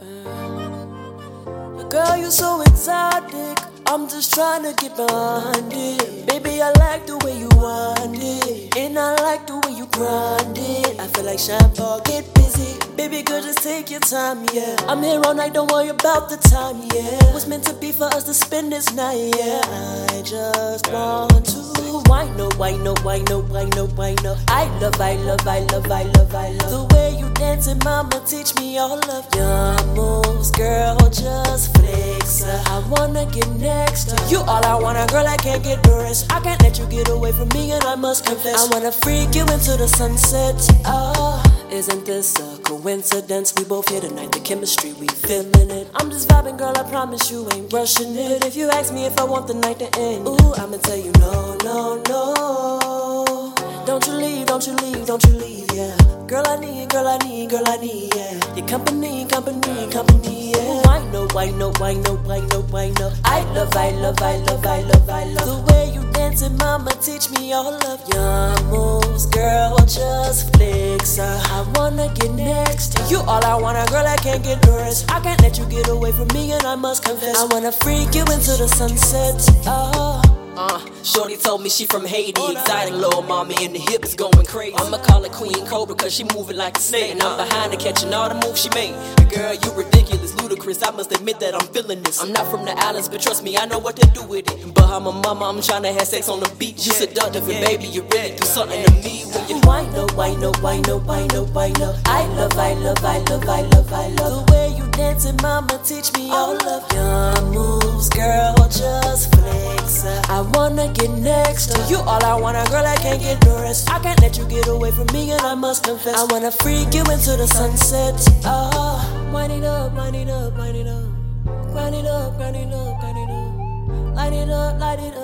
Uh, girl, you're so exotic. I'm just trying to get behind it. Baby, I like the way you want it. And I like the way you grind it. I feel like Sean get busy. Baby girl, just take your time, yeah. I'm here all night, don't worry about the time, yeah. What's meant to be for us to spend this night, yeah. I just want to whine, no, oh, whine, no, oh, whine, no, oh, whine, no, whine, no. I love, I love, I love, I love, I love the way you dancing, mama. Teach me all of your moves, girl. Just flex. I wanna get next to you. All I want, a girl, I can't get the rest. I can't let you get away from me, and I must confess. I wanna freak you into the sunset. Oh, isn't this a coincidence? We both here tonight, the chemistry, we feeling it. I'm just vibing, girl, I promise you ain't rushing it. If you ask me if I want the night to end, ooh, I'ma tell you no, no, no. Don't you leave, don't you leave, don't you leave, yeah. Girl, I need, girl, I need, girl, I need, yeah. Your company, company, company, yeah. Why no, why no, why no, why no, why no? I love, I love, I love, I love, I love the way you dancing, mama. Teach me all of your moves, girl. Just flex. Uh, I wanna get next to you. All I want, a girl, I can't get rest. I can't let you get away from me, and I must confess. I wanna freak you into the sunset. Oh. Uh, Shorty told me she from Haiti, exotic little mommy in the hips going crazy. I'ma call her Queen Cobra cause she moving like a snake. And I'm behind her catching all the moves she made. Girl, you ridiculous, ludicrous. I must admit that I'm feeling this. I'm not from the islands, but trust me, I know what to do with it. But I'm a mama, I'm trying to have sex on the beach. You seductive and baby, you ready do something to me when you why no, why no, why no, why no, why no. I love, I love, I love, I love, I love the way you dancing, mama. Teach me all of your moves, get next to you. All I want, a girl, I can't get the rest. I can't let you get away from me, and I must confess. I wanna freak you into the sunset. Oh, wind it up, wind it up, wind it up. Grind it up, grind it up, grind it up, light it up, light it up.